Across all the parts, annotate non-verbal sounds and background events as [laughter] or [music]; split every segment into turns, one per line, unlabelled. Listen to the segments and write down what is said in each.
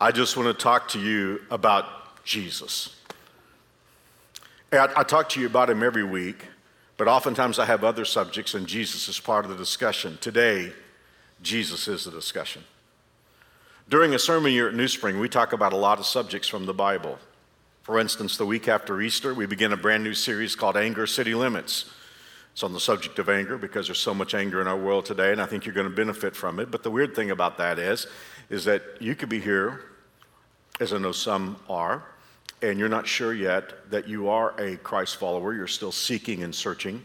I just want to talk to you about Jesus. I, I, talk to you about him every week, but oftentimes I have other subjects, and Jesus is part of the discussion. Today, Jesus is the discussion. During a sermon year at New Spring, we talk about a lot of subjects from the Bible. For instance, the week after Easter, we begin a brand new series called Anger City Limits. It's on the subject of anger because there's so much anger in our world today, and I think you're going to benefit from it. But the weird thing about that is, is that you could be here as I know some are, and you're not sure yet that you are a Christ follower, you're still seeking and searching,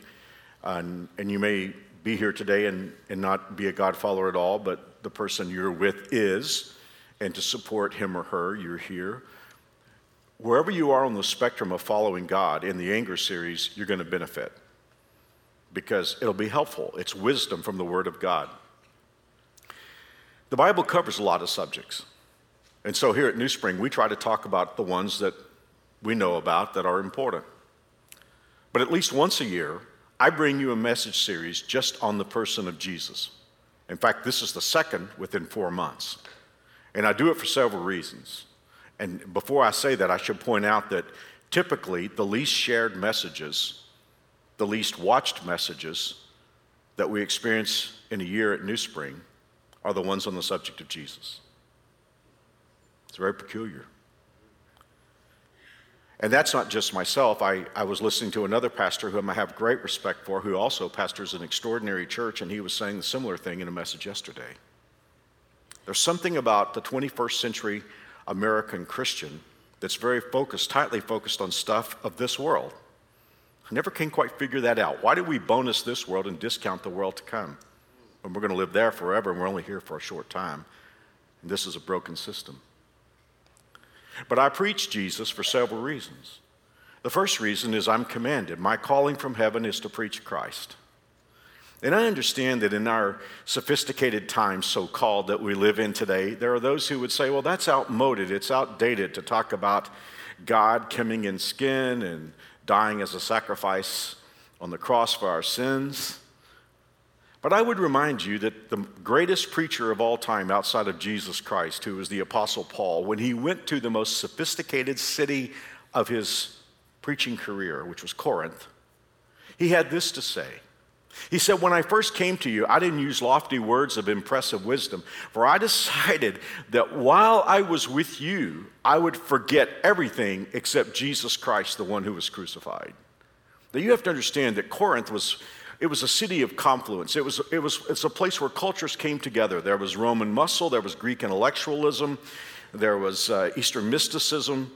and, and you may be here today and, and not be a God follower at all, but the person you're with is, and to support him or her, you're here. Wherever you are on the spectrum of following God in the anger series, you're going to benefit because it'll be helpful. It's wisdom from the Word of God. The Bible covers a lot of subjects. And so here at New Spring, we try to talk about the ones that we know about that are important. But at least once a year, I bring you a message series just on the person of Jesus. In fact, this is the second within four months. And I do it for several reasons. And before I say that, I should point out that typically the least shared messages, the least watched messages that we experience in a year at New Spring are the ones on the subject of Jesus. It's very peculiar. And that's not just myself. I, I was listening to another pastor whom I have great respect for, who also pastors an extraordinary church, and he was saying a similar thing in a message yesterday. There's something about the 21st century American Christian that's very focused, tightly focused on stuff of this world. I never can quite figure that out. Why do we bonus this world and discount the world to come? When we're going to live there forever and we're only here for a short time. And this is a broken system. But I preach Jesus for several reasons. The first reason is I'm commanded. My calling from heaven is to preach Christ. And I understand that in our sophisticated times, so called, that we live in today, there are those who would say, well, that's outmoded, it's outdated to talk about God coming in skin and dying as a sacrifice on the cross for our sins. But I would remind you that the greatest preacher of all time outside of Jesus Christ, who was the Apostle Paul, when he went to the most sophisticated city of his preaching career, which was Corinth, he had this to say. He said, When I first came to you, I didn't use lofty words of impressive wisdom, for I [laughs] decided that while I was with you, I would forget everything except Jesus Christ, the one who was crucified. Now you have to understand that Corinth was it was a city of confluence. It was, it was it's a place where cultures came together. There was Roman muscle, there was Greek intellectualism, there was uh, Eastern mysticism,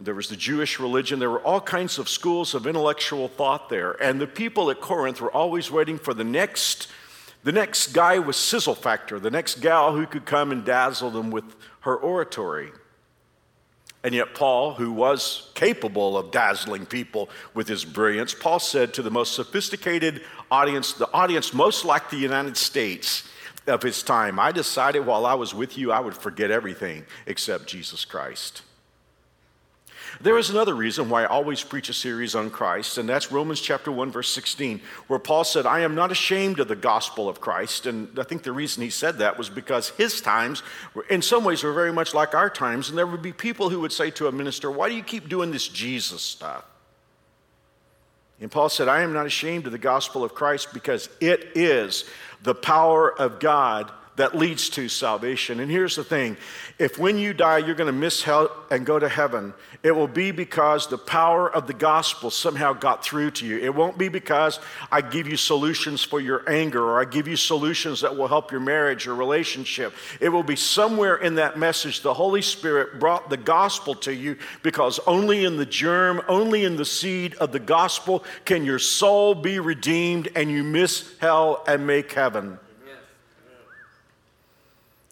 there was the Jewish religion. There were all kinds of schools of intellectual thought there. And the people at Corinth were always waiting for the next, the next guy with sizzle factor, the next gal who could come and dazzle them with her oratory. And yet, Paul, who was capable of dazzling people with his brilliance, Paul said to the most sophisticated audience, the audience most like the United States of his time, I decided while I was with you, I would forget everything except Jesus Christ. There is another reason why I always preach a series on Christ, and that's Romans chapter 1, verse 16, where Paul said, I am not ashamed of the gospel of Christ. And I think the reason he said that was because his times, were, in some ways, were very much like our times, and there would be people who would say to a minister, Why do you keep doing this Jesus stuff? And Paul said, I am not ashamed of the gospel of Christ because it is the power of God that leads to salvation. And here's the thing if when you die, you're going to miss hell and go to heaven, it will be because the power of the gospel somehow got through to you. It won't be because I give you solutions for your anger or I give you solutions that will help your marriage or relationship. It will be somewhere in that message the Holy Spirit brought the gospel to you because only in the germ, only in the seed of the gospel can your soul be redeemed and you miss hell and make heaven.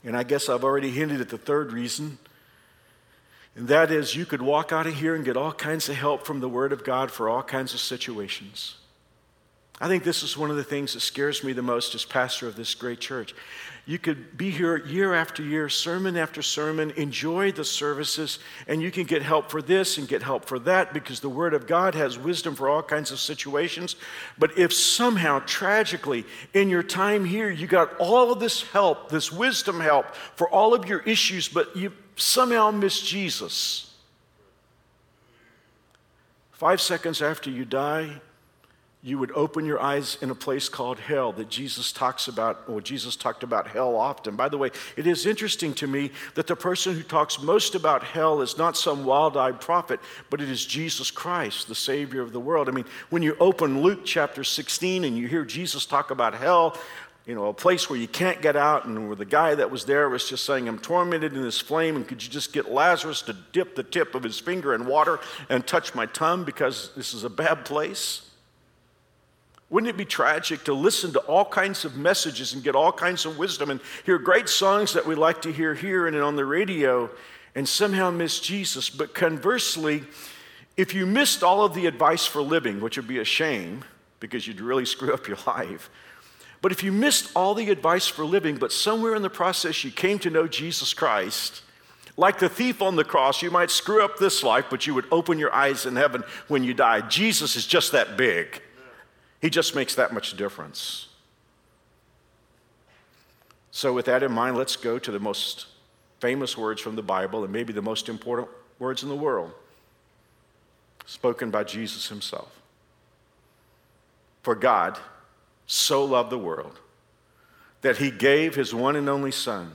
And I guess I've already hinted at the third reason And that is, you could walk out of here and get all kinds of help from the Word of God for all kinds of situations. I think this is one of the things that scares me the most as pastor of this great church. You could be here year after year, sermon after sermon, enjoy the services, and you can get help for this and get help for that because the Word of God has wisdom for all kinds of situations. But if somehow, tragically, in your time here, you got all of this help, this wisdom help for all of your issues, but you somehow miss Jesus, five seconds after you die, you would open your eyes in a place called hell that Jesus talks about, or Jesus talked about hell often. By the way, it is interesting to me that the person who talks most about hell is not some wild eyed prophet, but it is Jesus Christ, the Savior of the world. I mean, when you open Luke chapter 16 and you hear Jesus talk about hell, you know, a place where you can't get out, and where the guy that was there was just saying, I'm tormented in this flame, and could you just get Lazarus to dip the tip of his finger in water and touch my tongue because this is a bad place? Wouldn't it be tragic to listen to all kinds of messages and get all kinds of wisdom and hear great songs that we like to hear here and on the radio and somehow miss Jesus? But conversely, if you missed all of the advice for living, which would be a shame because you'd really screw up your [laughs] life, but if you missed all the advice for living, but somewhere in the process you came to know Jesus Christ, like the thief on the cross, you might screw up this life, but you would open your eyes in heaven when you die. Jesus is just that big. He just makes that much difference. So, with that in mind, let's go to the most famous words from the Bible and maybe the most important words in the world spoken by Jesus himself. For God so loved the world that he gave his one and only Son,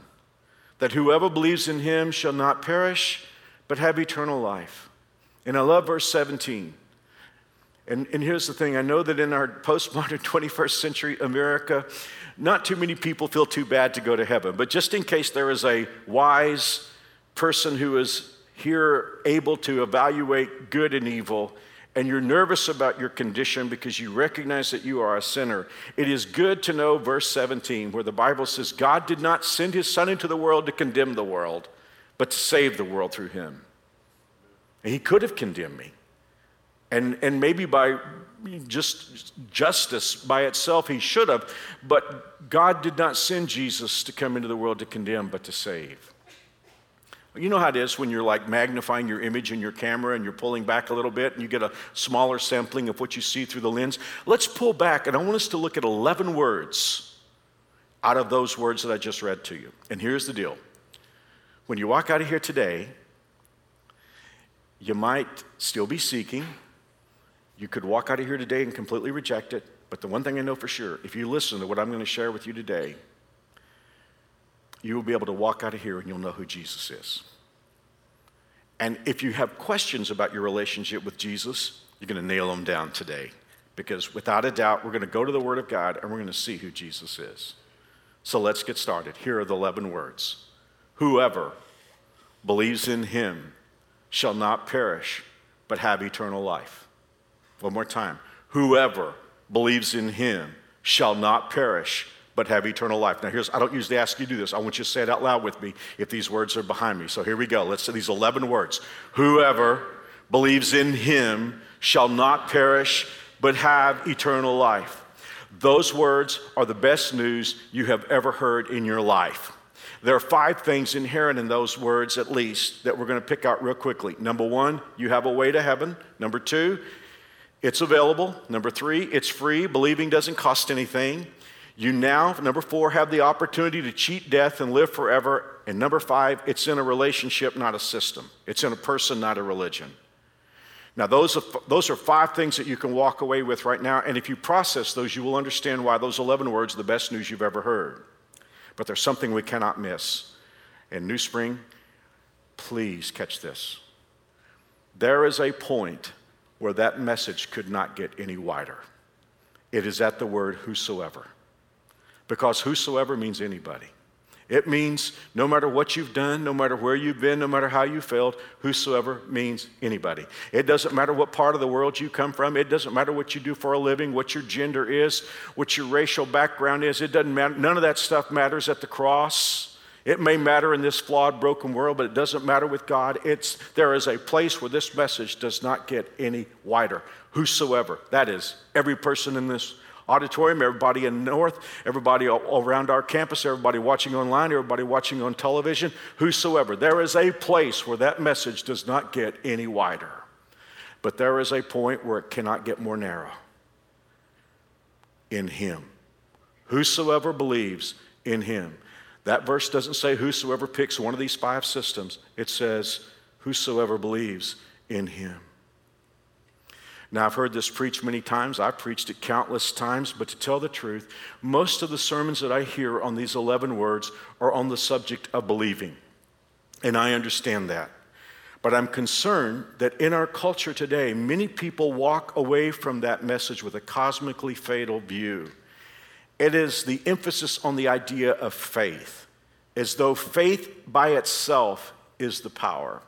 that whoever believes in him shall not perish, but have eternal life. And I love verse 17. And, and here's the thing I know that in our postmodern [laughs] 21st century America, not too many people feel too bad to go to heaven. But just in case there is a wise person who is here able to evaluate good and evil, and you're nervous about your condition because you recognize that you are a sinner, it is good to know verse 17, where the Bible says, God did not send his Son into the world to condemn the world, but to save the world through him. And he could have condemned me. And, and maybe by just justice by itself, he should have. But God did not send Jesus to come into the world to condemn, but to save. You know how it is when you're like magnifying your image in your camera and you're pulling back a little bit and you get a smaller sampling of what you see through the lens? Let's pull back, and I want us to look at 11 words out of those words that I just read to you. And here's the deal when you walk out of here today, you might still be seeking. You could walk out of here today and completely reject it. But the one thing I know for sure, if you listen to what I'm going to share with you today, you will be able to walk out of here and you'll know who Jesus is. And if you have questions about your relationship with Jesus, you're going to nail them down today. Because without a doubt, we're going to go to the Word of God and we're going to see who Jesus is. So let's get started. Here are the 11 words Whoever believes in him shall not perish, but have eternal life. One more time. Whoever believes in him shall not perish, but have eternal life. Now, here's, I don't usually ask you to do this. I want you to say it out loud with me if these words are behind me. So here we go. Let's say these 11 words. Whoever believes in him shall not perish, but have eternal life. Those words are the best news you have ever heard in your life. There are five things inherent in those words, at least, that we're going to pick out real quickly. Number one, you have a way to heaven. Number two, it's available. Number three, it's free. Believing doesn't cost anything. You now, number four, have the opportunity to cheat death and live forever. And number five, it's in a relationship, not a system. It's in a person, not a religion. Now, those are, those are five things that you can walk away with right now. And if you process those, you will understand why those 11 words are the best news you've ever heard. But there's something we cannot miss. In New Spring, please catch this. There is a point where that message could not get any wider. It is at the word whosoever because whosoever means anybody. It means no matter what you've done, no matter where you've been, no matter how you failed, whosoever means anybody. It doesn't matter what part of the world you come from. It doesn't matter what you do for a living, what your gender is, what your racial background is. It doesn't matter. None of that stuff matters at the cross. It may matter in this flawed, broken world, but it doesn't matter with God. It's, there is a place where this message does not get any wider. Whosoever, that is, every person in this auditorium, everybody in the North, everybody around our campus, everybody watching online, everybody watching on television, whosoever. There is a place where that message does not get any wider. But there is a point where it cannot get more narrow. In Him. Whosoever believes in Him. That verse doesn't say whosoever picks one of these five systems, it says whosoever believes in Him. Now, I've heard this preached many times. I've preached it countless times, but to tell the truth, most of the sermons that I hear on these 11 words are on the subject of believing. And I understand that. But I'm concerned that in our culture today, many people walk away from that message with a cosmically fatal view. It is the emphasis on the idea of faith, as though faith by itself is the power.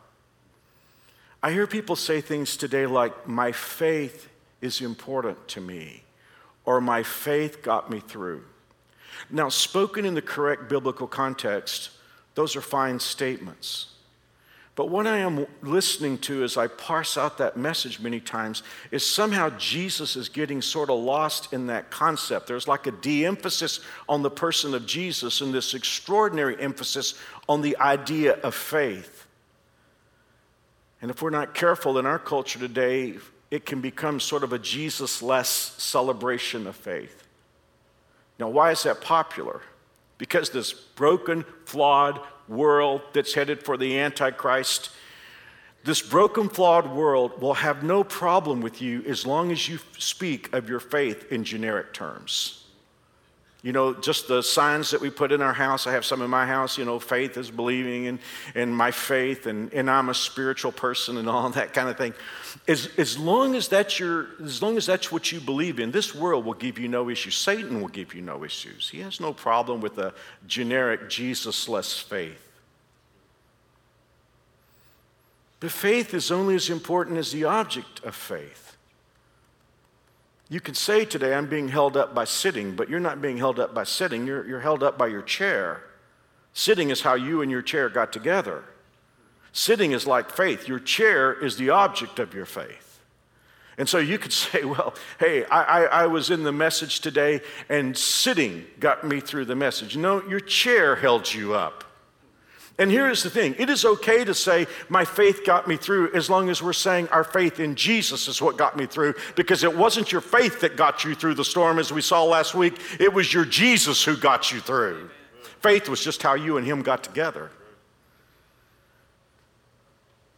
I hear people say things today like, My faith is important to me, or My faith got me through. Now, spoken in the correct biblical context, those are fine statements. But what I am listening to as I parse out that message many times is somehow Jesus is getting sort of lost in that concept. There's like a de emphasis on the person of Jesus and this extraordinary emphasis on the idea of faith. And if we're not careful in our culture today, it can become sort of a Jesus less celebration of faith. Now, why is that popular? Because this broken, flawed world that's headed for the Antichrist, this broken, flawed world will have no problem with you as long as you speak of your faith in generic terms. You know, just the signs that we put in our house. I have some in my house, you know, faith is believing and, in my faith and, and I'm a spiritual person and all [laughs] that kind of thing. As, as, long as, that's your, as long as that's what you believe in, this world will give you no issues. Satan will give you no issues. He has no problem with a generic Jesus less faith. But faith is only as important as the object of faith. You could say today, I'm being held up by sitting, but you're not being held up by sitting, you're, you're held up by your chair. Sitting is how you and your chair got together. Sitting is like faith. Your chair is the object of your faith. And so you could [laughs] say, well, hey, I, I, I, was in the message today and sitting got me through the message. No, your chair held you up. And here's the thing it is okay to say, My faith got me through, as long as we're saying our faith in Jesus is what got me through, because it wasn't your faith that got you through the storm, as we saw last week. It was your Jesus who got you through. Faith was just how you and Him got together.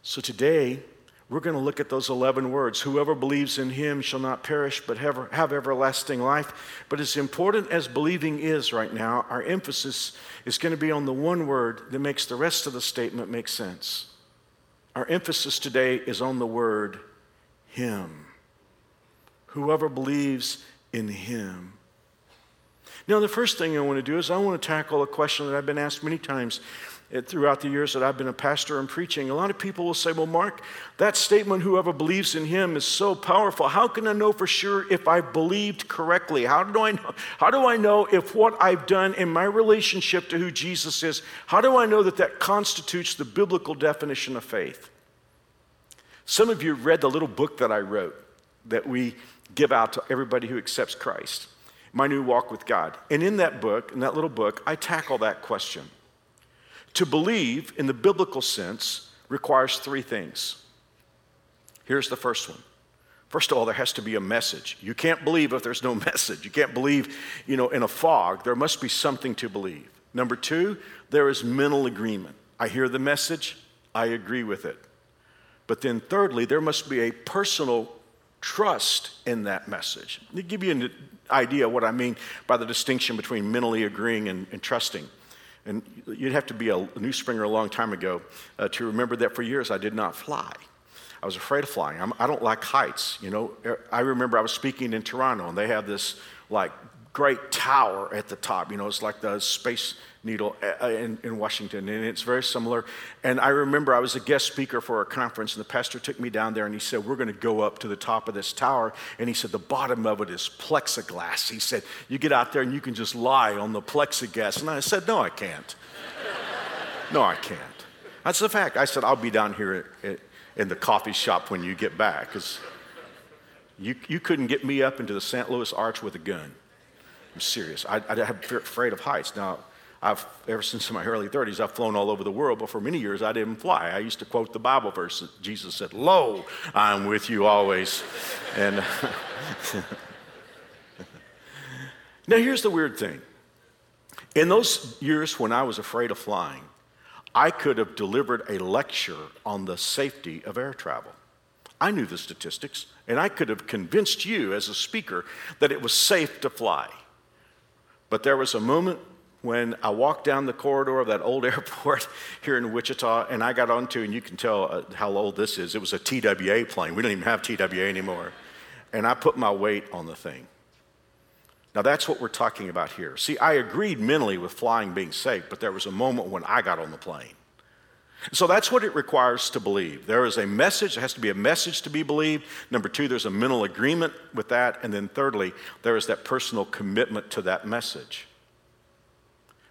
So today, we're going to look at those 11 words. Whoever believes in him shall not perish, but have, have everlasting life. But as important as believing is right now, our emphasis is going to be on the one word that makes the rest of the statement make sense. Our emphasis today is on the word him. Whoever believes in him. Now, the first thing I want to do is I want to tackle a question that I've been asked many times throughout the years that I've been a pastor and preaching, a lot of people will say, Well, Mark, that statement, whoever believes in him, is so powerful. How can I know for sure if I believed correctly? How do I know, how do I know if what I've done in my relationship to who Jesus is, how do I know that that constitutes the biblical definition of faith? Some of you read the little book that I wrote that we give out to everybody who accepts Christ, My New Walk with God. And in that book, in that little book, I tackle that question. To believe in the biblical sense requires three things. Here's the first one. First of all, there has to be a message. You can't believe if there's no [laughs] message. You can't believe, you know, in a fog. There must be something to believe. Number two, there is mental agreement. I hear the message, I agree with it. But then, thirdly, there must be a personal trust in that message. Let me give you an idea what I mean by the distinction between mentally agreeing and, and trusting. And you'd have to be a new springer a long time ago uh, to remember that for years I did not fly. I was afraid of flying. I'm, I do not like heights. You know, er, I remember I was speaking in Toronto, and they have this like great tower at the top. You know, it's like the space Needle uh, uh, in, in, Washington, and it's very similar. And I remember I was a guest speaker for a conference, and the pastor took me down there and he said, We're going to go up to the top of this tower. And he said, The bottom of it is plexiglass. He said, You get out there and you can just lie on the plexiglass. And I said, No, I can't. No, I can't. That's the fact. I said, I'll be down here in the coffee shop when you get back because you, you couldn't get me up into the St. Louis Arch with a gun. I'm serious. I, I am afraid of heights. Now, I've, ever since my early 30s, I've flown all over the world, but for many years I didn't fly. I used to quote the Bible verse Jesus said, Lo, I'm with you always. and [laughs] now here's the weird thing. In those years when I was afraid of flying, I could have delivered a lecture on the safety of air travel. I knew the statistics, and I could have convinced you as a speaker that it was safe to fly. But there was a moment when I walked down the corridor of that old [laughs] airport here in Wichita, and I got onto, and you can tell uh, how old this is, it was a TWA plane. We don't even have TWA anymore. And I put my weight on the thing. Now, that's what we're talking about here. See, I agreed mentally with flying being safe, but there was a moment when I got on the plane. So that's what it requires to believe. There is a message, there has to be a message to be believed. Number two, there's a mental agreement with that. And then thirdly, there is that personal commitment to that message.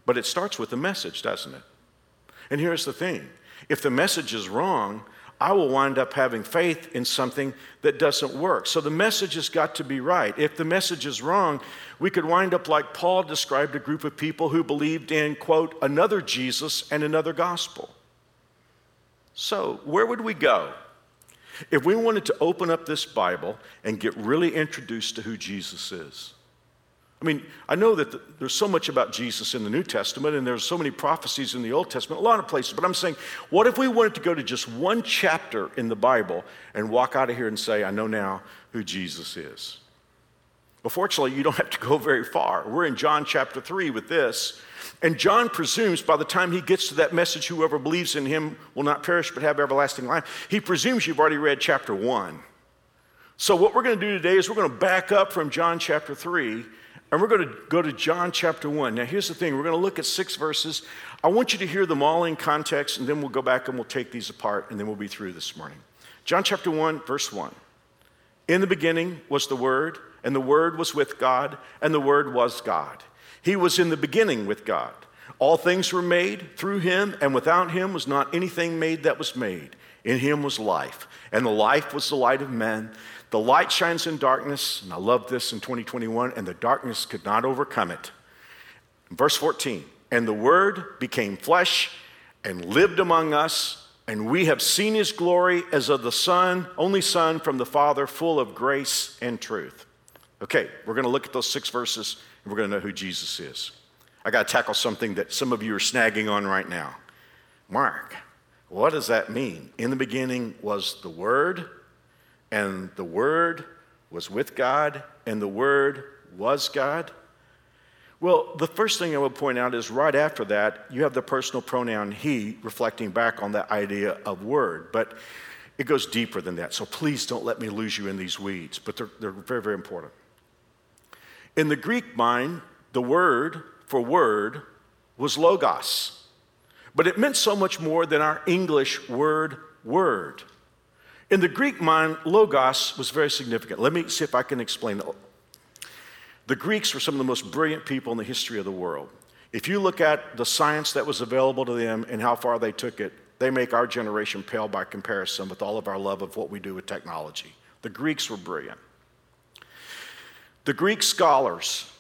But it starts with the message, doesn't it? And here's the thing if the message is wrong, I will wind up having faith in something that doesn't work. So the message has got to be right. If the message is wrong, we could wind up like Paul described a group of people who believed in, quote, another Jesus and another gospel. So, where would we go if we wanted to open up this Bible and get really introduced to who Jesus is? I mean, I know that the, there's so much about Jesus in the New Testament, and there's so many prophecies in the Old Testament, a lot of places, but I'm saying, what if we wanted to go to just one chapter in the Bible and walk out of here and say, I know now who Jesus is? Well, fortunately, you don't have to go very far. We're in John chapter 3 with this. And John presumes by the time he gets to that message, whoever believes in him will not perish but have everlasting life. He presumes you've already read chapter 1. So, what we're going to do today is we're going to back up from John chapter 3 and we're going to go to John chapter 1. Now, here's the thing we're going to look at six verses. I want you to hear them all in context, and then we'll go back and we'll take these apart, and then we'll be through this morning. John chapter 1, verse 1. In the beginning was the Word, and the Word was with God, and the Word was God. He was in the beginning with God. All things were made through him, and without him was not anything made that was made. In him was life, and the life was the light of men. The light shines in darkness, and I love this in 2021, and the darkness could not overcome it. Verse 14, and the Word became flesh and lived among us, and we have seen his glory as of the Son, only Son from the Father, full of grace and truth. Okay, we're going to look at those six verses, and we're going to know who Jesus is. I got to tackle something that some of you are snagging on right now. Mark, what does that mean? In the beginning was the Word and the Word was with God, and the Word was God? Well, the first thing I would point out is right after that, you have the personal pronoun he, reflecting back on that idea of word. But it goes deeper than that. So please don't let me lose you in these weeds, but they're, they're very, very important. In the Greek mind, the word for word was logos, but it meant so much more than our English word, word. In the Greek mind, logos was very significant. Let me see if I can explain. The Greeks were some of the most brilliant people in the history of the world. If you look at the science that was available to them and how far they took it, they make our generation pale by comparison with all of our love of what we do with technology. The Greeks were brilliant. The Greek scholars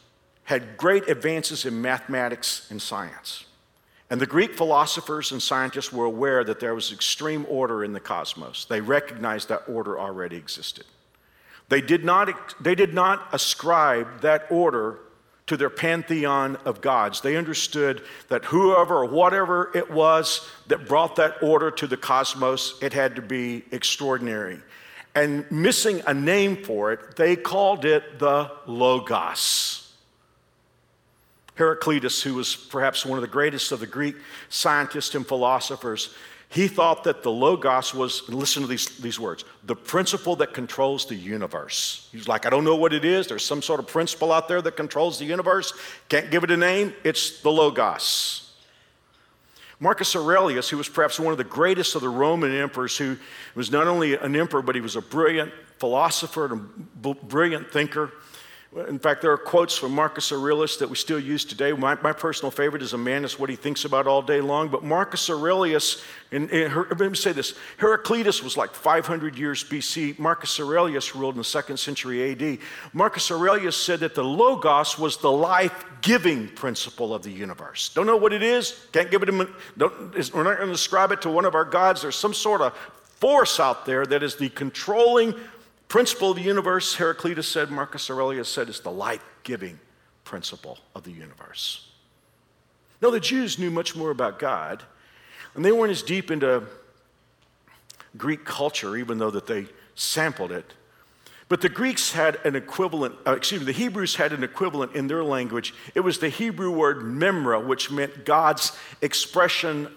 had great advances in mathematics and science. And the Greek philosophers and scientists were aware that there was extreme order in the cosmos. They recognized that order already existed. They did not, they did not ascribe that order to their pantheon of gods. They understood that whoever or whatever it was that brought that order to the cosmos, it had to be extraordinary. And missing a name for it, they called it the Logos. Heraclitus, who was perhaps one of the greatest of the Greek scientists and philosophers, he thought that the Logos was, listen to these, these words, the principle that controls the universe. He's like, I don't know what it is. There's some sort of principle out there that controls the universe. Can't give it a name. It's the Logos. Marcus Aurelius, who was perhaps one of the greatest of the Roman emperors, who was not only an emperor, but he was a brilliant philosopher and a brilliant thinker, In fact, there are quotes from Marcus Aurelius that we still use today. My, my personal favorite is a man is what he thinks about all day long. But Marcus Aurelius, and, and let me say this Heraclitus was like 500 years BC. Marcus Aurelius ruled in the second century AD. Marcus Aurelius said that the Logos was the life giving principle of the universe. Don't know what it is, can't give it a, don't, we're not going to describe it to one of our gods. There's some sort of force out there that is the controlling principle of the universe, Heraclitus said, Marcus Aurelius said, is the life giving principle of the universe. Now, the Jews knew much more about God, and they weren't as deep into Greek culture, even though that they sampled it. But the Greeks had an equivalent, uh, excuse me, the Hebrews had an equivalent in their language. It was the Hebrew word memra, which meant God's expression,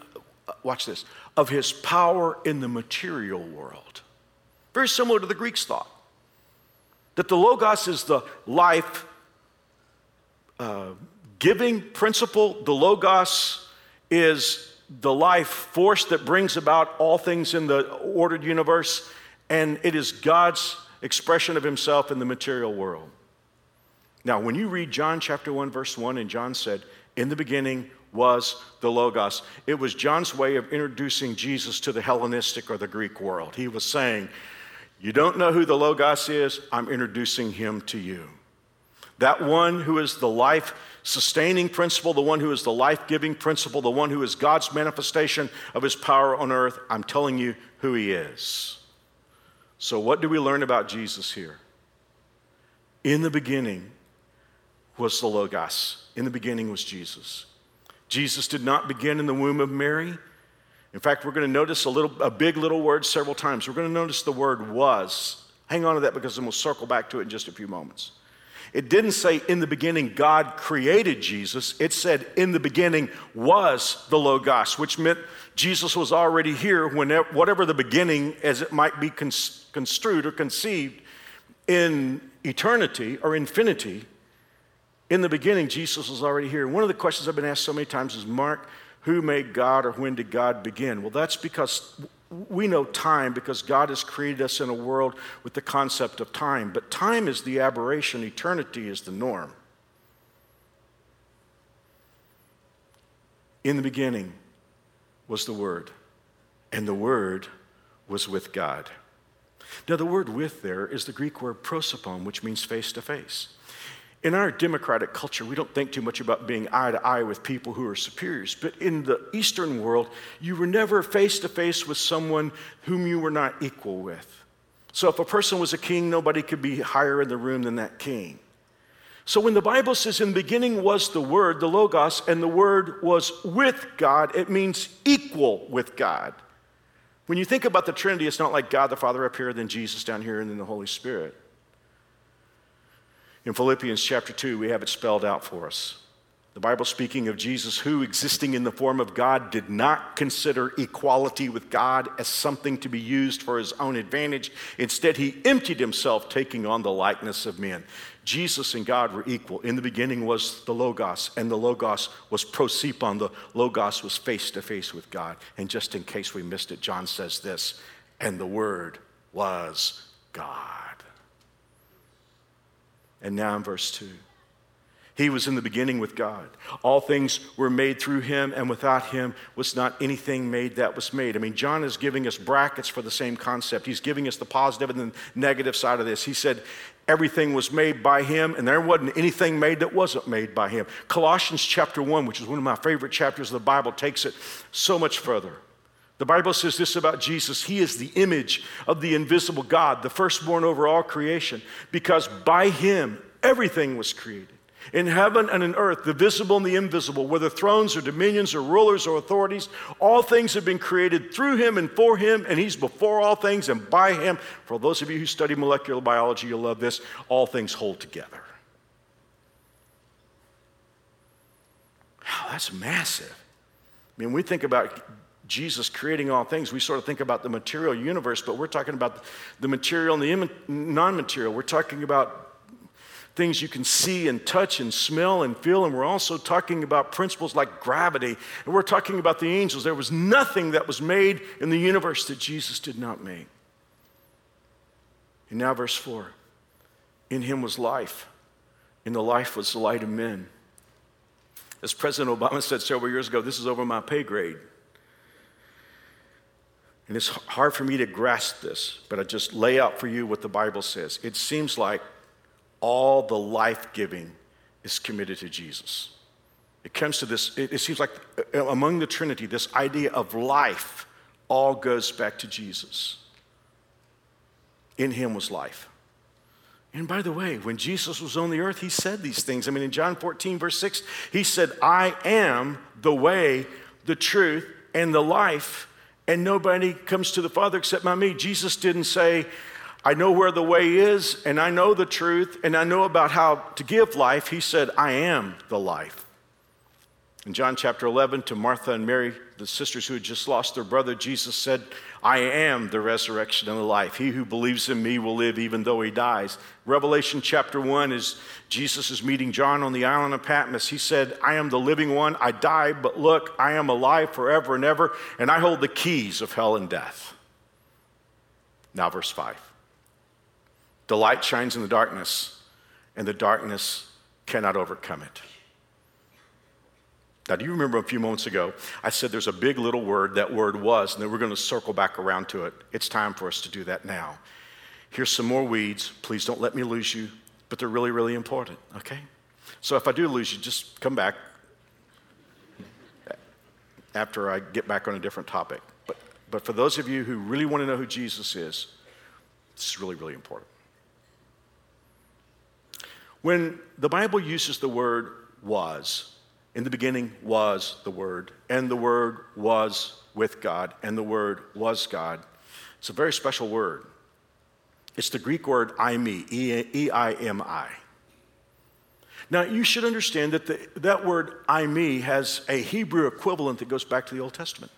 uh, watch this, of his power in the material world. Very similar to the Greeks thought. That the Logos is the life uh, giving principle, the Logos is the life force that brings about all things in the ordered universe, and it is God's expression of himself in the material world. Now, when you read John chapter 1, verse 1, and John said, In the beginning was the Logos, it was John's way of introducing Jesus to the Hellenistic or the Greek world. He was saying, you don't know who the Logos is? I'm introducing him to you. That one who is the life sustaining principle, the one who is the life giving principle, the one who is God's manifestation of his power on earth, I'm telling you who he is. So, what do we learn about Jesus here? In the beginning was the Logos, in the beginning was Jesus. Jesus did not begin in the womb of Mary. In fact, we're going to notice a little, a big little word several times. We're going to notice the word was. Hang on to that because then we'll circle back to it in just a few moments. It didn't say in the beginning God created Jesus. It said in the beginning was the Logos, which meant Jesus was already here whenever, whatever the beginning as it might be construed or conceived in eternity or infinity. In the beginning, Jesus was already here. One of the questions I've been asked so many times is Mark, who made God or when did God begin? Well, that's because we know time because God has created us in a world with the concept of time. But time is the aberration, eternity is the norm. In the beginning was the Word, and the Word was with God. Now, the word with there is the Greek word prosopon, which means face to face. In our democratic culture, we don't think too much about being eye to eye with people who are superiors. But in the Eastern world, you were never face to face with someone whom you were not equal with. So if a person was a king, nobody could be higher in the room than that king. So when the Bible says, in the beginning was the Word, the Logos, and the Word was with God, it means equal with God. When you think about the Trinity, it's not like God the Father up here, then Jesus down here, and then the Holy Spirit. In Philippians chapter 2, we have it spelled out for us. The Bible speaking of Jesus, who, existing in the form of God, did not consider equality with God as something to be used for his own advantage. Instead, he emptied himself, taking on the likeness of men. Jesus and God were equal. In the beginning was the Logos, and the Logos was prosopon. The Logos was face to face with God. And just in case we missed it, John says this, and the Word was God. And now in verse 2. He was in the beginning with God. All things were made through him, and without him was not anything made that was made. I mean, John is giving us brackets for the same concept. He's giving us the positive and the negative side of this. He said, Everything was made by him, and there wasn't anything made that wasn't made by him. Colossians chapter 1, which is one of my favorite chapters of the Bible, takes it so much further. The Bible says this about Jesus He is the image of the invisible God, the firstborn over all creation, because by Him everything was created. In heaven and in earth, the visible and the invisible, whether thrones or dominions or rulers or authorities, all things have been created through him and for him, and he's before all things and by him. For those of you who study molecular biology, you'll love this. All things hold together. Wow, that's massive. I mean, we think about Jesus creating all things, we sort of think about the material universe, but we're talking about the material and the non material. We're talking about things you can see and touch and smell and feel. And we're also talking about principles like gravity. And we're talking about the angels. There was nothing that was made in the universe that Jesus did not make. And now, verse 4 In him was life, and the life was the light of men. As President Obama said several years ago, this is over my pay grade. And it's hard for me to grasp this, but I just lay out for you what the Bible says. It seems like all the life giving is committed to Jesus. It comes to this, it, seems like uh, among the Trinity, this idea of life all goes back to Jesus. In him was life. And by the way, when Jesus was on the earth, he said these things. I mean, in John 14, verse 6, he said, I am the way, the truth, and the life, and nobody comes to the Father except by me. Jesus didn't say, I know where the way is, and I know the truth, and I know about how to give life. He said, I am the life. In John chapter 11, to Martha and Mary, the sisters who had just lost their brother, Jesus said, I am the resurrection and the life. He who believes in me will live even though he dies. Revelation chapter 1 is Jesus is meeting John on the island of Patmos. He said, I am the living one. I died, but look, I am alive forever and ever, and I hold the keys of hell and death. Now, verse 5. The light shines in the darkness, and the darkness cannot overcome it. Now, do you remember a few moments ago, I said there's a big little word, that word was, and then we're going to circle back around to it. It's time for us to do that now. Here's some more weeds. Please don't let me lose you, but they're really, really important, okay? So if I do lose you, just come back after I get back on a different topic. But, but for those of you who really want to know who Jesus is, this is really, really important. When the Bible uses the word was, in the beginning was the Word, and the Word was with God, and the Word was God. It's a very special word. It's the Greek word eimi, E I M I. Now, you should understand that the, that word eimi has a Hebrew equivalent that goes back to the Old Testament.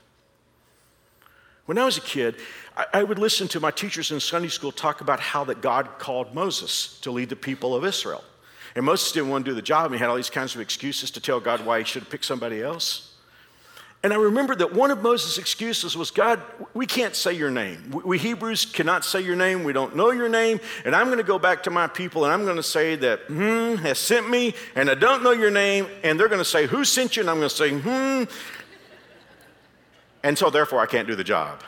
When I was a kid, I, I would listen to my teachers in Sunday school talk about how that God called Moses to lead the people of Israel. And Moses didn't want to do the job, and he had all these kinds of excuses to tell God why he should have picked somebody else. And I remember that one of Moses' excuses was God, we can't say your name. We Hebrews cannot say your name. We don't know your name. And I'm going to go back to my people and I'm going to say that, hmm, has sent me, and I don't know your name. And they're going to say, who sent you? And I'm going to say, hmm. And so therefore I can't do the job.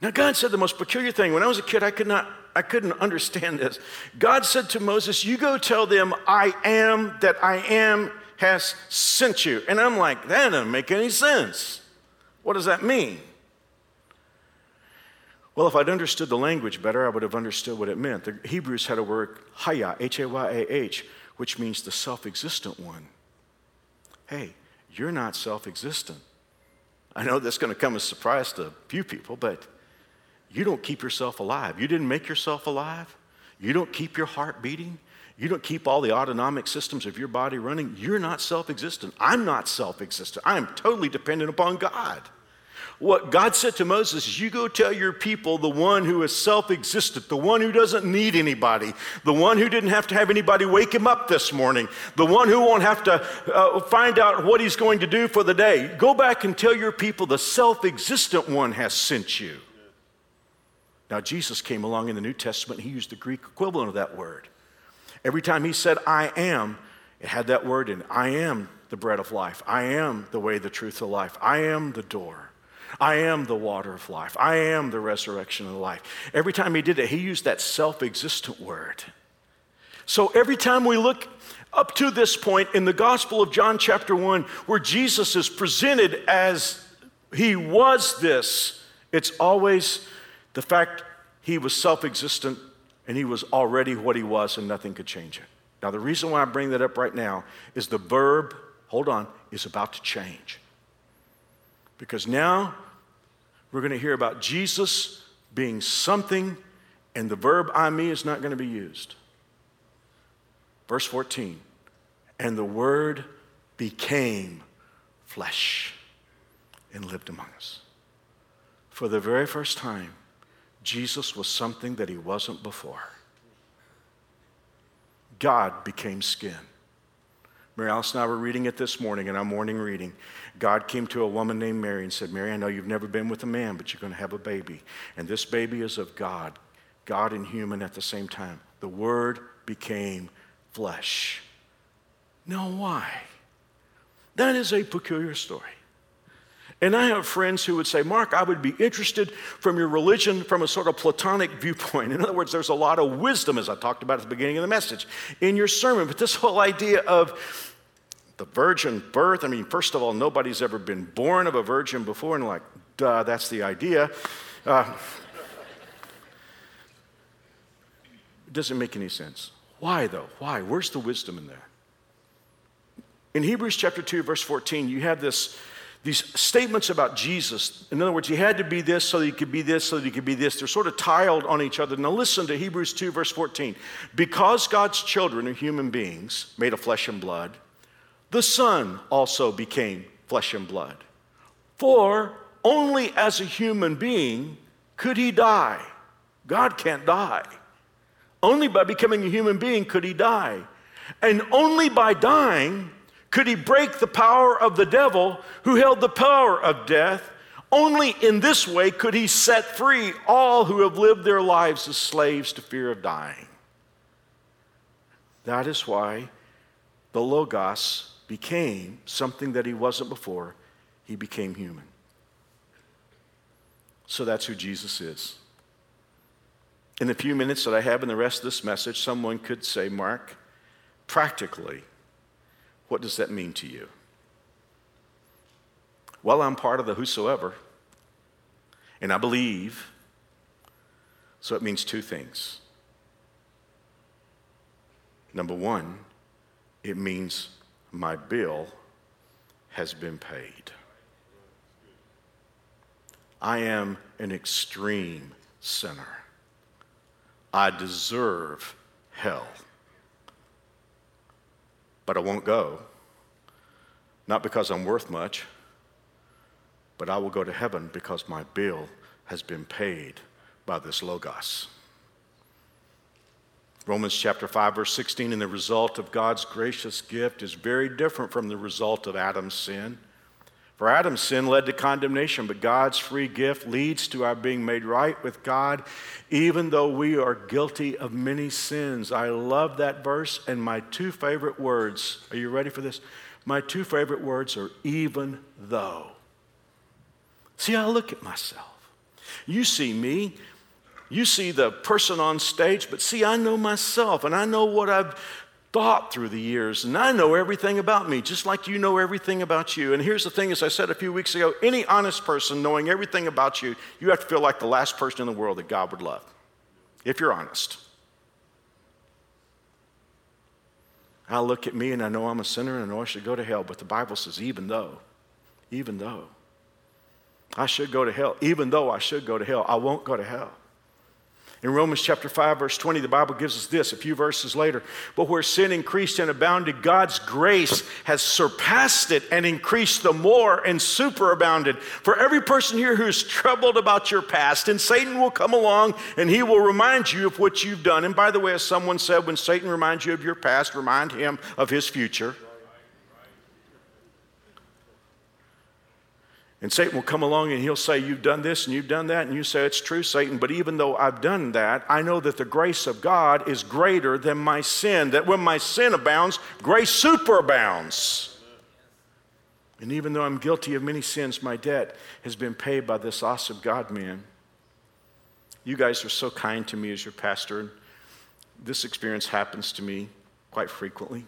Now, God said the most peculiar thing. When I was a kid, I could not I couldn't understand this. God said to Moses, You go tell them, I am that I am has sent you. And I'm like, That doesn't make any sense. What does that mean? Well, if I'd understood the language better, I would have understood what it meant. The Hebrews had a word, Hayah, H A Y A H, which means the self existent one. Hey, you're not self existent. I know that's going to come as a surprise to a few people, but you don't keep yourself alive. You didn't make yourself alive. You don't keep your heart beating. You don't keep all the autonomic systems of your body running. You're not self existent. I'm not self existent. I am totally dependent upon God. What God said to Moses is, You go tell your people the one who is self existent, the one who doesn't need anybody, the one who didn't have to have anybody wake him up this morning, the one who won't have to uh, find out what he's going to do for the day. Go back and tell your people the self existent one has sent you. Now, Jesus came along in the New Testament, he used the Greek equivalent of that word. Every time he said, I am, it had that word in I am the bread of life. I am the way, the truth, the life. I am the door. I am the water of life. I am the resurrection of life. Every time he did it, he used that self existent word. So every time we look up to this point in the Gospel of John, chapter 1, where Jesus is presented as he was this, it's always the fact he was self existent and he was already what he was and nothing could change it. Now, the reason why I bring that up right now is the verb, hold on, is about to change. Because now we're going to hear about Jesus being something and the verb eimi is not going to be used. Verse 14, and the word became flesh and lived among us. For the very first time, Jesus was something that he wasn't before. God became skin. Mary Alice and I were reading it this morning in our morning reading. God came to a woman named Mary and said, Mary, I know you've never been with a man, but you're going to have a baby. And this baby is of God, God and human at the same time. The Word became flesh. Now, why? That is a peculiar story. And I have friends who would say, Mark, I would be interested from your religion from a sort of Platonic viewpoint. [laughs] In other words, there's a lot of wisdom, as I talked about at the beginning of the message, in your sermon. But this whole idea of the virgin birth, I mean, first of all, nobody's ever been born of a virgin before, and like, duh, that's the idea. Uh, it doesn't make any sense. Why, though? Why? Where's the wisdom in there? In Hebrews chapter 2, verse 14, you have this these statements about Jesus. In other words, he had to be this so that he could be this, so that he could be this. They're sort of tiled on each other. Now listen to Hebrews 2, verse 14. Because God's children are human beings made of flesh and blood, the Son also became flesh and blood. For only as a human being could he die. God can't die. Only by becoming a human being could he die. And only by dying could he break the power of the devil who held the power of death. Only in this way could he set free all who have lived their lives as slaves to fear of dying. That is why the Logos became something that he wasn't before. He became human. So that's who Jesus is. In the few minutes that I have in the rest of this message, someone could say, Mark, practically, what does that mean to you? Well, I'm part of the whosoever, and I believe, so it means two things. Number one, it means my bill has been paid. I am an extreme sinner. I deserve hell but I won't go. Not because I'm worth much, but I will go to heaven because my bill has been paid by this Logos. Romans chapter 5, verse 16, and the result of God's gracious gift is very different from the result of Adam's sin. For Adam's sin led to condemnation, but God's free gift leads to our being made right with God, even though we are guilty of many sins. I love that verse, and my two favorite words are you ready for this? My two favorite words are even though. See, I look at myself. You see me, you see the person on stage, but see, I know myself, and I know what I've thought through the years, and I know everything about me, just like you know everything about you. And here's the thing, as I said a few weeks ago any honest person knowing everything about you, you have to feel like the last person in the world that God would love, if you're honest. I look at me and I know I'm a sinner and I know I should go to hell, but the Bible says, even though, even though I should go to hell, even though I should go to hell, I won't go to hell. In Romans chapter 5, verse 20, the Bible gives us this a few verses later. But where sin increased and abounded, God's grace has surpassed it and increased the more and superabounded. For every person here who's troubled about your past, and Satan will come along and he will remind you of what you've done. And by the way, as someone said, when Satan reminds you of your past, remind him of his future. And Satan will come along and he'll say, You've done this and you've done that. And you say, It's true, Satan. But even though I've done that, I know that the grace of God is greater than my sin. That when my sin abounds, grace superabounds. And even though I'm guilty of many sins, my debt has been paid by this awesome God man. You guys are so kind to me as your pastor. This experience happens to me quite frequently.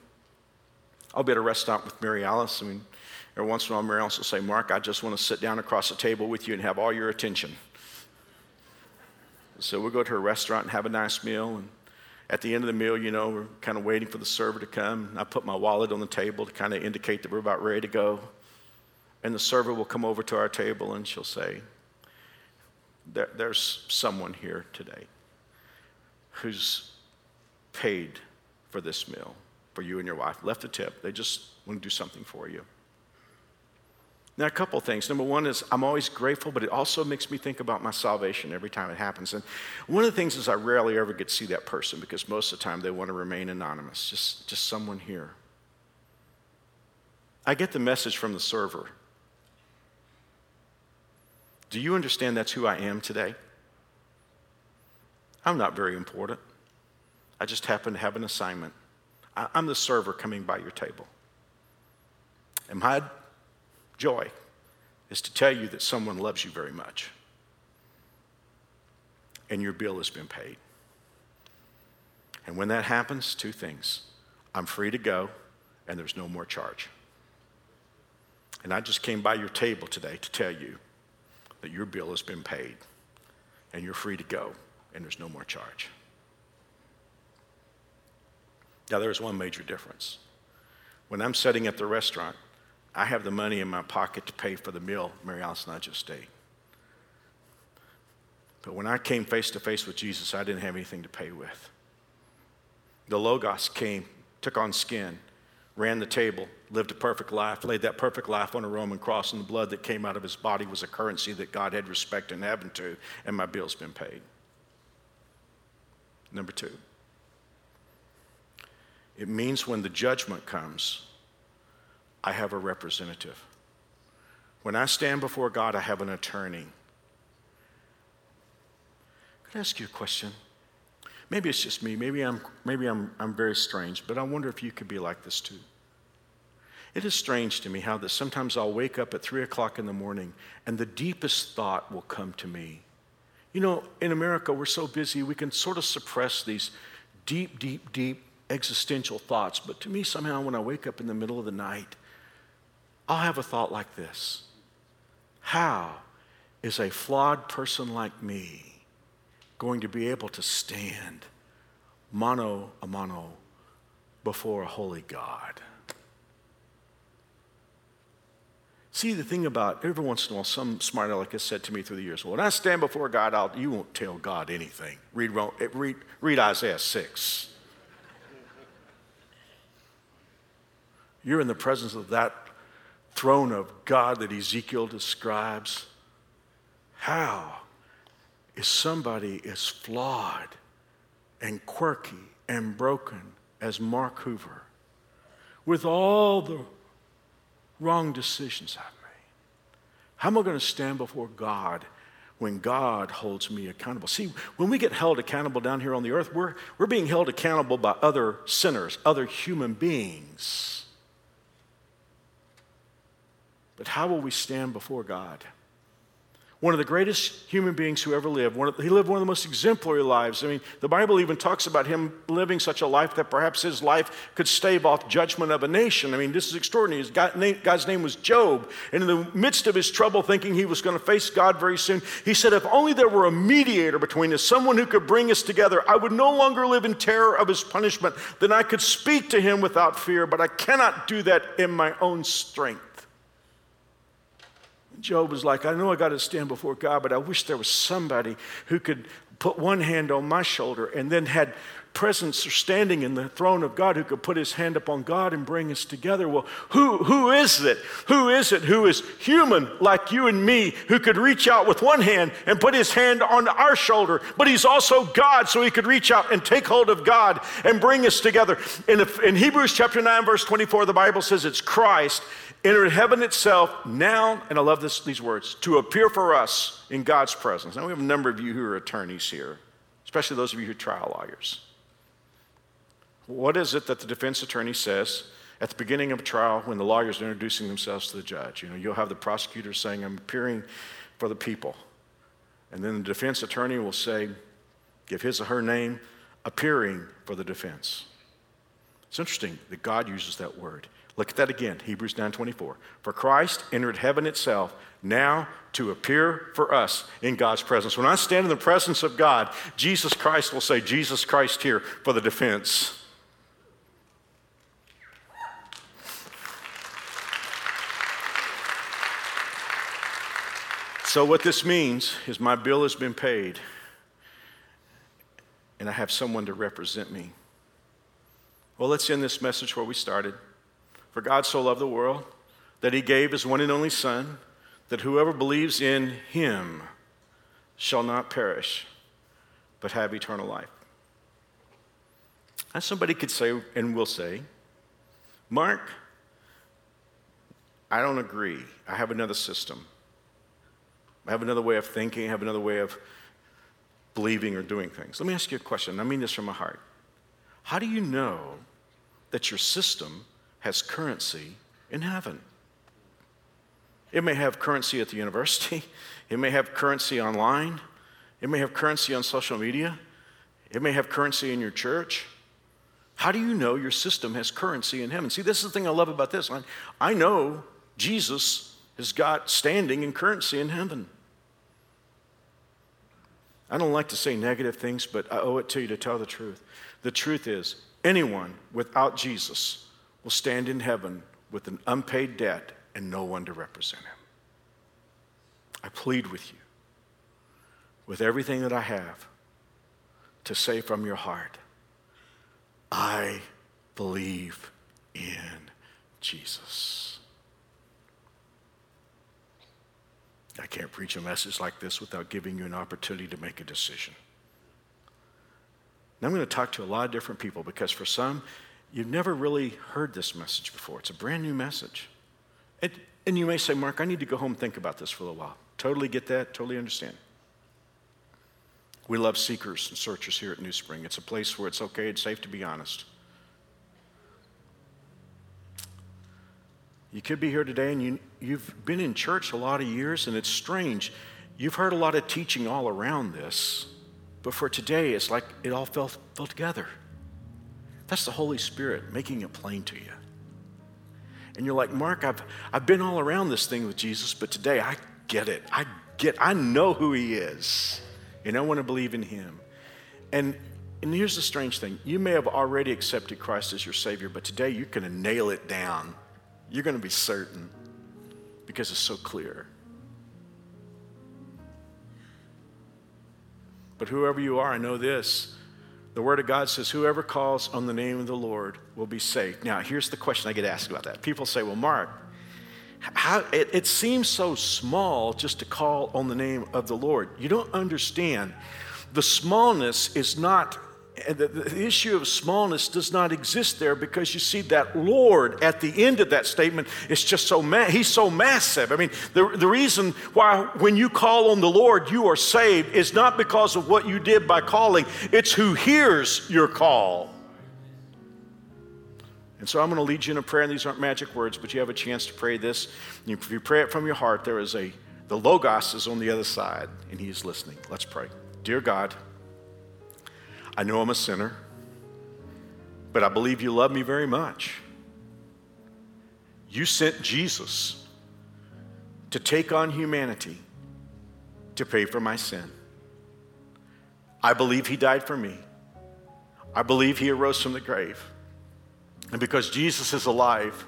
I'll be at a restaurant with Mary Alice. I mean, Every once in a while, Mary Alice will say, Mark, I just want to sit down across the table with you and have all your attention. So we'll go to a restaurant and have a nice meal. And at the end of the meal, you know, we're kind of waiting for the server to come. And I put my wallet on the table to kind of indicate that we're about ready to go. And the server will come over to our table and she'll say, there, There's someone here today who's paid for this meal for you and your wife, left a tip. They just want to do something for you. Now, a couple things. Number one is I'm always grateful, but it also makes me think about my salvation every time it happens. And one of the things is I rarely ever get to see that person because most of the time they want to remain anonymous, just, just someone here. I get the message from the server. Do you understand that's who I am today? I'm not very important. I just happen to have an assignment. I'm the server coming by your table. And my joy is to tell you that someone loves you very much and your bill has been paid. And when that happens, two things I'm free to go, and there's no more charge. And I just came by your table today to tell you that your bill has been paid, and you're free to go, and there's no more charge. Now, there's one major difference. When I'm sitting at the restaurant, I have the money in my pocket to pay for the meal Mary and I just ate. But when I came face to face with Jesus, I didn't have anything to pay with. The Logos came, took on skin, ran the table, lived a perfect life, laid that perfect life on a Roman cross, and the blood that came out of his body was a currency that God had respect in heaven to, and my bill's been paid. Number two, it means when the judgment comes, I have a representative. When I stand before God, I have an attorney. Can I ask you a question? Maybe it's just me. Maybe I'm, maybe I'm, I'm very strange, but I wonder if you could be like this too. It is strange to me how that sometimes I'll wake up at three o'clock in the morning and the deepest thought will come to me. You know, in America, we're so busy, we can sort of suppress these deep, deep, deep existential thoughts. But to me, somehow, when I wake up in the middle of the night, I'll have a thought like this How is a flawed person like me going to be able to stand mano a mano before a holy God? See, the thing about every once in a while, some smart aleck has said to me through the years, well, when I stand before God, I'll, you won't tell God anything. Read, eh, read, read Isaiah 6. You're in the presence of that throne of God that Ezekiel describes. How is somebody as flawed and quirky and broken as Mark Hoover with all the wrong decisions I've made? How am I going to stand before God when God holds me accountable? See, when we get held accountable down here on the earth, we're, we're being held accountable by other sinners, other human beings. But how will we stand before God? one of the greatest human beings who ever lived. Of, he lived one of the most exemplary lives. I mean, the Bible even talks about him living such a life that perhaps his life could stave off judgment of a nation. I mean, this is extraordinary. God's name was Job. And in the midst of his trouble, thinking he was going to face God very soon, he said, If only there were a mediator between us, someone who could bring us together, I would no longer live in terror of his punishment. Then I could speak to him without fear, but I cannot do that in my own strength. Job was like, I know I got to stand before God, but I wish there was somebody who could put one hand on my shoulder and then had presence or standing in the throne of God who could put his hand upon God and bring us together. Well, who, who is it? Who is it who is human like you and me who could reach out with one hand and put his hand on our shoulder? But he's also God, so he could reach out and take hold of God and bring us together. In, in Hebrews chapter 9, verse 24, the Bible says it's Christ entered heaven itself now, and I love this, these words, to appear for us in God's presence. Now, we have a number of you who are attorneys here, especially those of you who are trial lawyers. What is it that the defense attorney says at the beginning of a trial when the lawyers are introducing themselves to the judge? You know, you'll have the prosecutor saying, I'm appearing for the people. And then the defense attorney will say, give his or her name, appearing for the defense. It's interesting that God uses that word. Look at that again, Hebrews 9:24. For Christ entered heaven itself now to appear for us in God's presence. When I stand in the presence of God, Jesus Christ will say, Jesus Christ here for the defense. So, what this means is my bill has been paid, and I have someone to represent me. Well, let's end this message where we started. For God so loved the world that he gave his one and only Son, that whoever believes in him shall not perish, but have eternal life. And somebody could say, and will say, Mark, I don't agree. I have another system. I have another way of thinking, I have another way of believing or doing things. Let me ask you a question. I mean this from my heart. How do you know that your system has currency in heaven. It may have currency at the university, [laughs] it may have currency online, it may have currency on social media, it may have currency in your church. How do you know your system has currency in heaven? See, this is the thing I love about this. I, I know Jesus has got standing and currency in heaven. I don't like to say negative things, but I owe it to you to tell the truth. The truth is, anyone without Jesus will stand in heaven with an unpaid debt and no one to represent him. I plead with you, with everything that I have, to say from your heart, I believe in Jesus. I can't preach a message like this without giving you an opportunity to make a decision. I'm going to talk to a lot of different people because for some, you've never really heard this message before. It's a brand new message. And, and you may say, Mark, I need to go home and think about this for a little while. Totally get that, totally understand. We love seekers and searchers here at New Spring. It's a place where it's okay, it's safe to be honest. You could be here today and you, you've been in church a lot of years, and it's strange. You've heard a lot of teaching all around this, but for today, it's like it all fell, fell together. That's the Holy Spirit making it plain to you. And you're like, Mark, I've, I've been all around this thing with Jesus, but today I get it. I get, I know who he is, and I want to believe in him. And, and here's the strange thing you may have already accepted Christ as your Savior, but today you're going to nail it down you're going to be certain because it's so clear. But whoever you are, I know this. The Word of God says, Whoever calls on the name of the Lord will be saved. Now, here's the question I get asked about that. People say, Well, Mark, how, it, it seems so small just to call on the name of the Lord. You don't understand. The smallness is not the, the, issue of smallness does not exist there because you see that Lord at the end of that statement is just so ma- he's so massive. I mean, the, the reason why when you call on the Lord you are saved is not because of what you did by calling, it's who hears your call. And so I'm going to lead you in a prayer, and these aren't magic words, but you have a chance to pray this. If you pray it from your heart, there is a the Logos is on the other side, and he is listening. Let's pray. Dear God, I know I'm a sinner, but I believe you love me very much. You sent Jesus to take on humanity to pay for my sin. I believe he died for me. I believe he arose from the grave. And because Jesus is alive,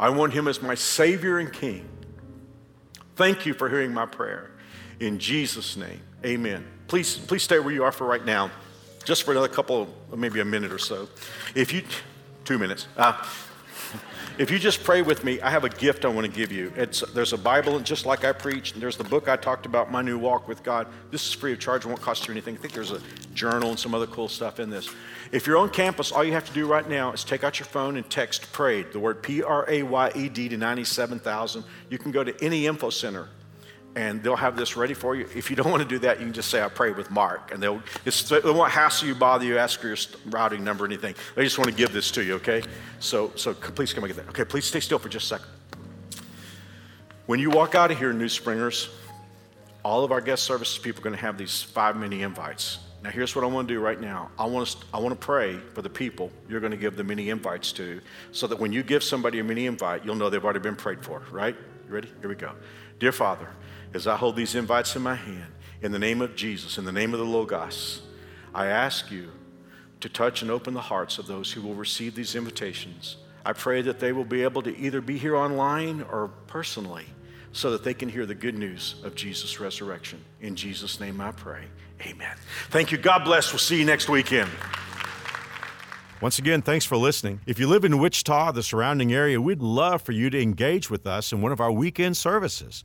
I want him as my Savior and King. Thank you for hearing my prayer. In Jesus' name, amen. Please, please stay where you are for right now just for another couple, maybe a minute or so. If you, two minutes. Uh, [laughs] if you just pray with me, I have a gift I want to give you. It's, there's a Bible, just like I preached, and there's the book I talked about, My New Walk with God. This is free of charge, won't cost you anything. I think there's a journal and some other cool stuff in this. If you're on campus, all you have to do right now is take out your phone and text PRAYED, the word P R A Y E D to 97,000. You can go to any info center and they'll have this ready for you. If you don't want to do that, you can just say, I pray with Mark. And they'll, they won't hassle you, bother you, ask for your routing number, anything. They just want to give this to you, okay? So, so please come and get that. Okay, please stay still for just a second. When you walk out of here, New Springers, all of our guest services people are going to have these five mini invites. Now, here's what I want to do right now. I want, to, I want to pray for the people you're going to give the mini invites to so that when you give somebody a mini invite, you'll know they've already been prayed for, right? You ready? Here we go. Dear Father, as I hold these invites in my hand, in the name of Jesus, in the name of the Logos, I ask you to touch and open the hearts of those who will receive these invitations. I pray that they will be able to either be here online or personally so that they can hear the good news of Jesus' resurrection. In Jesus' name I pray. Amen. Thank you. God bless. We'll see you next weekend.
Once again, thanks for listening. If you live in Wichita, the surrounding area, we'd love for you to engage with us in one of our weekend services.